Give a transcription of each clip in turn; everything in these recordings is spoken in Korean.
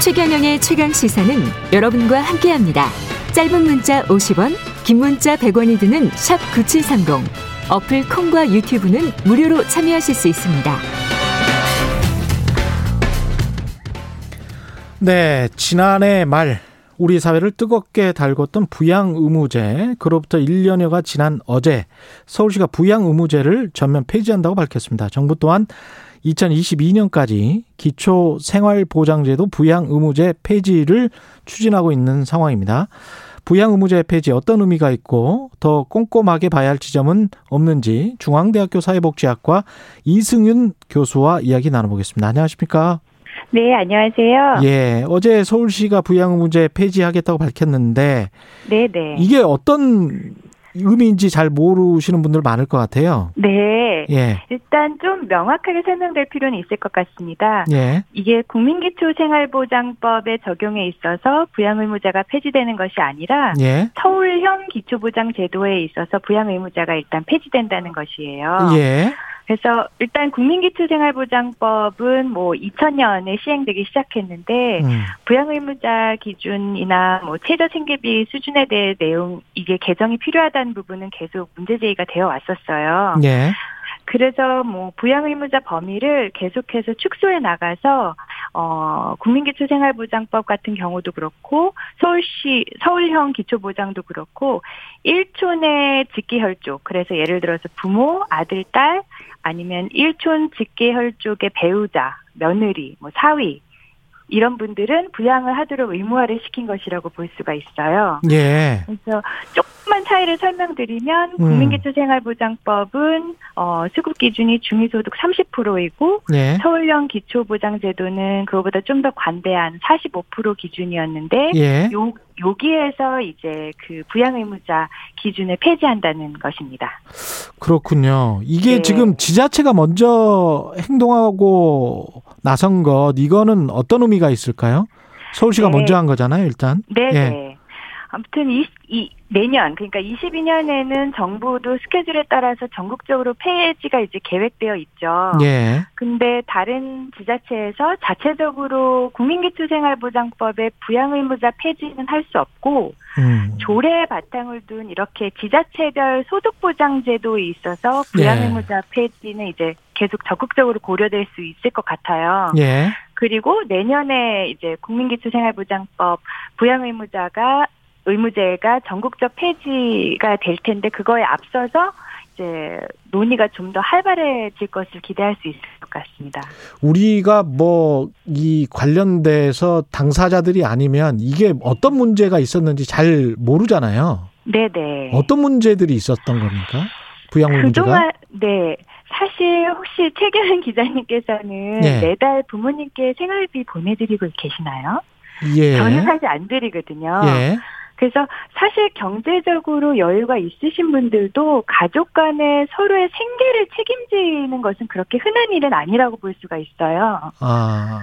최경영의 최강 시사는 여러분과 함께합니다. 짧은 문자 50원, 긴 문자 100원이 드는 샵 9730. 어플 콩과 유튜브는 무료로 참여하실 수 있습니다. 네, 지난해 말 우리 사회를 뜨겁게 달궜던 부양 의무제 그로부터 1년여가 지난 어제 서울시가 부양 의무제를 전면 폐지한다고 밝혔습니다. 정부 또한 2022년까지 기초 생활보장제도 부양 의무제 폐지를 추진하고 있는 상황입니다. 부양 의무제 폐지 어떤 의미가 있고 더 꼼꼼하게 봐야 할 지점은 없는지 중앙대학교 사회복지학과 이승윤 교수와 이야기 나눠보겠습니다. 안녕하십니까? 네, 안녕하세요. 예, 어제 서울시가 부양 의무제 폐지하겠다고 밝혔는데 네, 네. 이게 어떤 의미인지 잘 모르시는 분들 많을 것 같아요. 네. 예. 일단 좀 명확하게 설명될 필요는 있을 것 같습니다. 예. 이게 국민기초생활보장법의 적용에 있어서 부양의무자가 폐지되는 것이 아니라 예. 서울형 기초보장제도에 있어서 부양의무자가 일단 폐지된다는 것이에요. 예. 그래서 일단 국민기초생활보장법은 뭐 2000년에 시행되기 시작했는데 음. 부양의무자 기준이나 뭐 최저 생계비 수준에 대해 내용 이게 개정이 필요하다는 부분은 계속 문제 제기가 되어 왔었어요. 예. 그래서 뭐 부양 의무자 범위를 계속해서 축소해 나가서 어 국민기초생활보장법 같은 경우도 그렇고 서울시 서울형 기초보장도 그렇고 1촌의 직계 혈족 그래서 예를 들어서 부모, 아들, 딸 아니면 1촌 직계 혈족의 배우자, 며느리, 뭐 사위 이런 분들은 부양을 하도록 의무화를 시킨 것이라고 볼 수가 있어요. 예. 그래서 조금만 차이를 설명드리면 음. 국민기초생활보장법은 어, 수급 기준이 중위소득 30%이고 예. 서울형 기초보장제도는 그거보다 좀 더 관대한 45% 기준이었는데 예. 요 여기에서 이제 그 부양 의무자 기준을 폐지한다는 것입니다. 그렇군요. 이게 네. 지금 지자체가 먼저 행동하고 나선 것 이거는 어떤 의미가 있을까요? 서울시가 네. 먼저 한 거잖아요, 일단. 네. 예. 네. 아무튼 이, 이 내년 그러니까 22년에는 정부도 스케줄에 따라서 전국적으로 폐지가 이제 계획되어 있죠. 예. 근데 다른 지자체에서 자체적으로 국민기초생활보장법의 부양의무자 폐지는 할 수 없고 음. 조례 바탕을 둔 이렇게 지자체별 소득보장제도에 있어서 부양의무자 폐지는 이제 계속 적극적으로 고려될 수 있을 것 같아요. 예. 그리고 내년에 이제 국민기초생활보장법 부양의무자가 의무제가 전국적 폐지가 될 텐데 그거에 앞서서 이제 논의가 좀 더 활발해질 것을 기대할 수 있을 것 같습니다. 우리가 뭐 이 관련돼서 당사자들이 아니면 이게 어떤 문제가 있었는지 잘 모르잖아요. 네네. 어떤 문제들이 있었던 겁니까? 부양 문제가? 그동안 네 사실 혹시 최경은 기자님께서는 네. 매달 부모님께 생활비 보내드리고 계시나요? 예. 저는 사실 안 드리거든요. 예. 그래서 사실 경제적으로 여유가 있으신 분들도 가족 간에 서로의 생계를 책임지는 것은 그렇게 흔한 일은 아니라고 볼 수가 있어요. 아.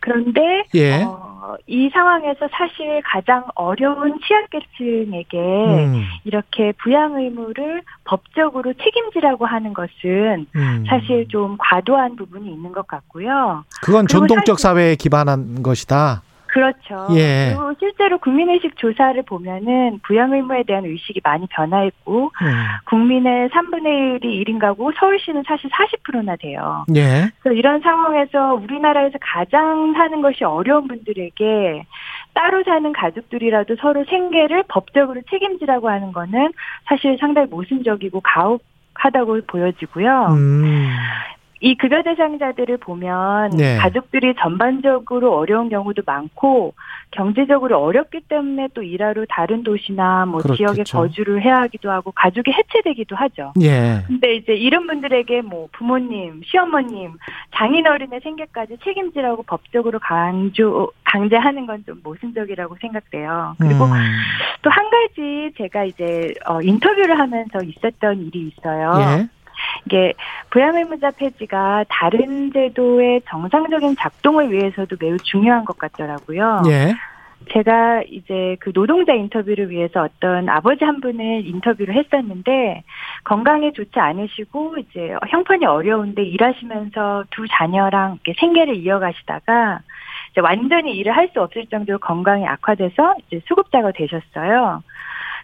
그런데 예. 어, 이 상황에서 사실 가장 어려운 취약계층에게 음. 이렇게 부양 의무를 법적으로 책임지라고 하는 것은 음. 사실 좀 과도한 부분이 있는 것 같고요. 그건 전통적 사실- 사회에 기반한 것이다. 그렇죠. 예. 그리고 실제로 국민의식 조사를 보면은 부양 의무에 대한 의식이 많이 변화했고 음. 국민의 3분의 1이 1인 가구 서울시는 사실 40%나 돼요. 예. 그래서 이런 상황에서 우리나라에서 가장 사는 것이 어려운 분들에게 따로 사는 가족들이라도 서로 생계를 법적으로 책임지라고 하는 거는 사실 상당히 모순적이고 가혹 하다고 보여지고요. 음. 이 급여 대상자들을 보면 네. 가족들이 전반적으로 어려운 경우도 많고 경제적으로 어렵기 때문에 또 일하러 다른 도시나 뭐 그렇겠죠. 지역에 거주를 해야 하기도 하고 가족이 해체되기도 하죠. 예. 근데 이제 이런 분들에게 뭐 부모님, 시어머님, 장인어른의 생계까지 책임지라고 법적으로 강조 강제하는 건 좀 모순적이라고 생각돼요. 그리고 음. 또한 가지 제가 이제 어, 인터뷰를 하면서 있었던 일이 있어요. 예. 이게 부양의무자 폐지가 다른 제도의 정상적인 작동을 위해서도 매우 중요한 것 같더라고요. 예. 제가 이제 그 노동자 인터뷰를 위해서 어떤 아버지 한 분을 인터뷰를 했었는데 건강이 좋지 않으시고 이제 형편이 어려운데 일하시면서 두 자녀랑 이렇게 생계를 이어가시다가 이제 완전히 일을 할 수 없을 정도로 건강이 악화돼서 이제 수급자가 되셨어요.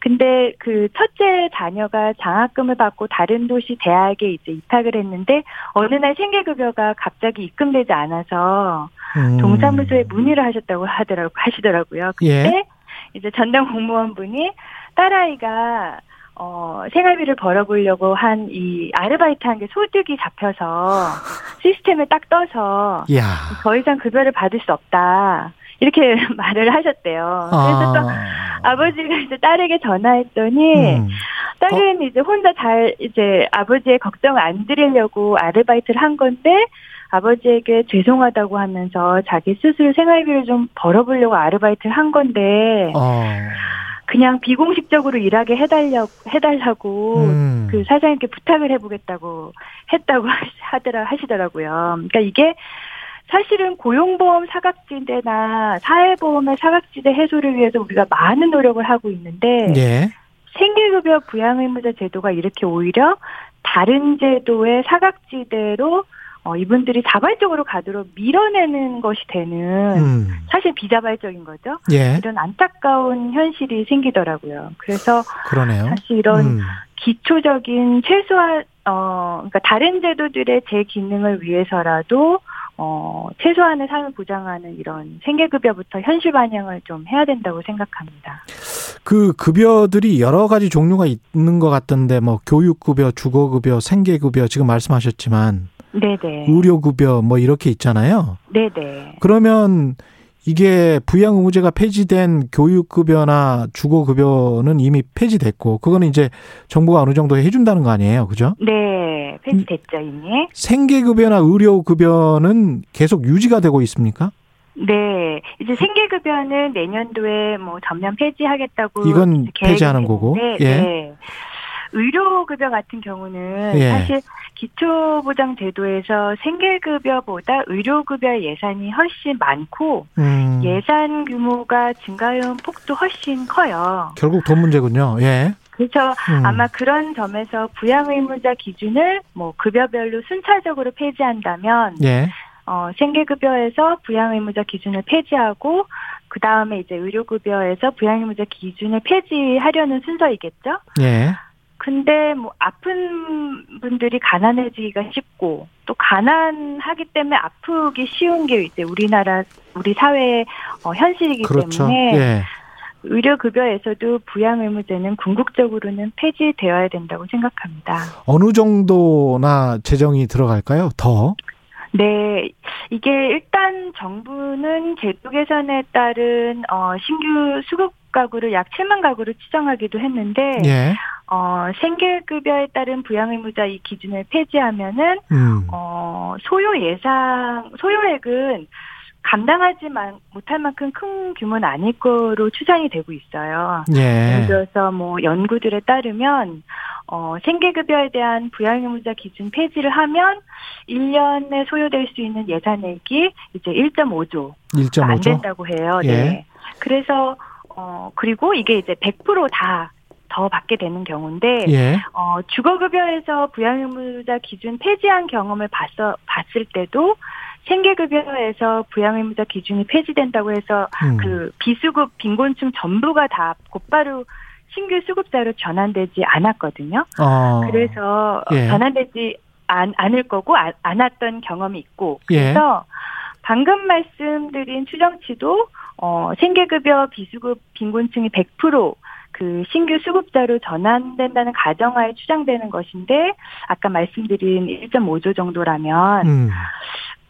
근데 그 첫째 자녀가 장학금을 받고 다른 도시 대학에 이제 입학을 했는데 어느 날 생계급여가 갑자기 입금되지 않아서 음. 동사무소에 문의를 하셨다고 하더라고 하시더라고요. 그때 예. 이제 전담 공무원분이 딸아이가 어, 생활비를 벌어보려고 한 이 아르바이트 한 게 소득이 잡혀서 시스템에 딱 떠서 야. 더 이상 급여를 받을 수 없다. 이렇게 말을 하셨대요. 그래서 아. 또 아버지가 이제 딸에게 전화했더니 음. 딸은 어? 이제 혼자 잘 이제 아버지의 걱정을 안 드리려고 아르바이트를 한 건데 아버지에게 죄송하다고 하면서 자기 스스로 생활비를 좀 벌어보려고 아르바이트를 한 건데 어. 그냥 비공식적으로 일하게 해달려 해달라고 음. 그 사장님께 부탁을 해보겠다고 했다고 하더라 하시더라고요. 그러니까 이게 사실은 고용보험 사각지대나 사회보험의 사각지대 해소를 위해서 우리가 많은 노력을 하고 있는데 예. 생계급여 부양의무자 제도가 이렇게 오히려 다른 제도의 사각지대로 어, 이분들이 자발적으로 가도록 밀어내는 것이 되는 음. 사실 비자발적인 거죠. 예. 이런 안타까운 현실이 생기더라고요. 그래서 그러네요. 사실 이런 음. 기초적인 최소한 어 그러니까 다른 제도들의 제 기능을 위해서라도 어, 최소한의 삶을 보장하는 이런 생계급여부터 현실 반영을 좀 해야 된다고 생각합니다. 그 급여들이 여러 가지 종류가 있는 것 같던데, 뭐, 교육급여, 주거급여, 생계급여, 지금 말씀하셨지만, 네네. 의료급여, 뭐, 이렇게 있잖아요. 네네. 그러면 이게 부양 의무제가 폐지된 교육급여나 주거급여는 이미 폐지됐고 그거는 이제 정부가 어느 정도 해준다는 거 아니에요, 그죠? 네, 폐지됐죠 이미. 생계급여나 의료급여는 계속 유지가 되고 있습니까? 네, 이제 생계급여는 내년도에 뭐 전면 폐지하겠다고 이건 폐지하는 거고. 예. 네. 의료급여 같은 경우는 예. 사실 기초보장제도에서 생계급여보다 의료급여 예산이 훨씬 많고 음. 예산 규모가 증가한 폭도 훨씬 커요. 결국 돈 문제군요. 예. 그래서 음. 아마 그런 점에서 부양 의무자 기준을 뭐 급여별로 순차적으로 폐지한다면 예. 어, 생계급여에서 부양의무자 기준을 폐지하고 그 다음에 이제 의료급여에서 부양의무자 기준을 폐지하려는 순서이겠죠. 예. 근데 뭐 아픈 분들이 가난해지기가 쉽고 또 가난하기 때문에 아프기 쉬운 게 이제 우리나라 우리 사회의 어, 현실이기 그렇죠. 때문에 예. 의료급여에서도 부양의무제는 궁극적으로는 폐지되어야 된다고 생각합니다. 어느 정도나 재정이 들어갈까요? 더? 네, 이게 일단 정부는 제도 개선에 따른 어, 신규 수급 가구를 약 7만 가구를 추정하기도 했는데 예. 어, 생계급여에 따른 부양의무자 이 기준을 폐지하면은 음. 어, 소요 예상 소요액은 감당하지 못할 만큼 큰 규모는 아닐 거로 추산이 되고 있어요. 예. 예를 들어서 뭐 연구들에 따르면 어, 생계급여에 대한 부양의무자 기준 폐지를 하면 1년에 소요될 수 있는 예산액이 이제 1.5조 1.5조 안 된다고 해요. 예. 네. 그래서 어, 그리고 이게 이제 100%다 더 받게 되는 경우인데 예. 어, 주거급여에서 부양의무자 기준 폐지한 경험을 봤어 봤을 때도 생계급여에서 부양의무자 기준이 폐지된다고 해서 음. 그 비수급 빈곤층 전부가 다 곧바로 신규 수급자로 전환되지 않았거든요. 어. 그래서 예. 전환되지 않, 않을 거고 안, 않았던 경험이 있고 예. 그래서 예. 방금 말씀드린 추정치도 어, 생계급여 비수급 빈곤층이 100% 그 신규 수급자로 전환된다는 가정하에 추정되는 것인데 아까 말씀드린 1.5조 정도라면 음.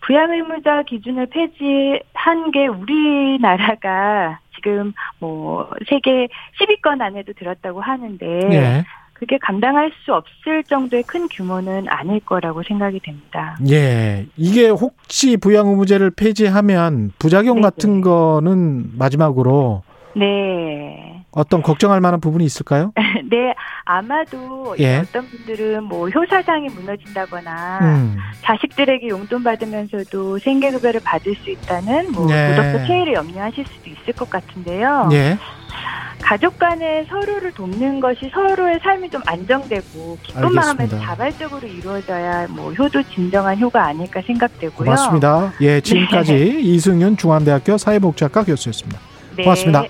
부양 의무자 기준을 폐지한 게 우리나라가 지금 뭐 세계 10위권 안에도 들었다고 하는데 네. 그게 감당할 수 없을 정도의 큰 규모는 아닐 거라고 생각이 됩니다. 예. 이게 혹시 부양 의무제를 폐지하면 부작용 네네. 같은 거는 마지막으로 네. 어떤 걱정할 만한 부분이 있을까요? 네, 아마도 예. 어떤 분들은 뭐 효사상이 무너진다거나 음. 자식들에게 용돈 받으면서도 생계급여를 받을 수 있다는 뭐 예. 도덕적 해이를 염려하실 수도 있을 것 같은데요. 예. 가족 간에 서로를 돕는 것이 서로의 삶이 좀 안정되고 기쁜 마음에서 알겠습니다. 자발적으로 이루어져야 뭐 효도 진정한 효가 아닐까 생각되고요. 고맙습니다. 예, 지금까지 이승윤 중앙대학교 사회복지학과 교수였습니다. 네. 고맙습니다.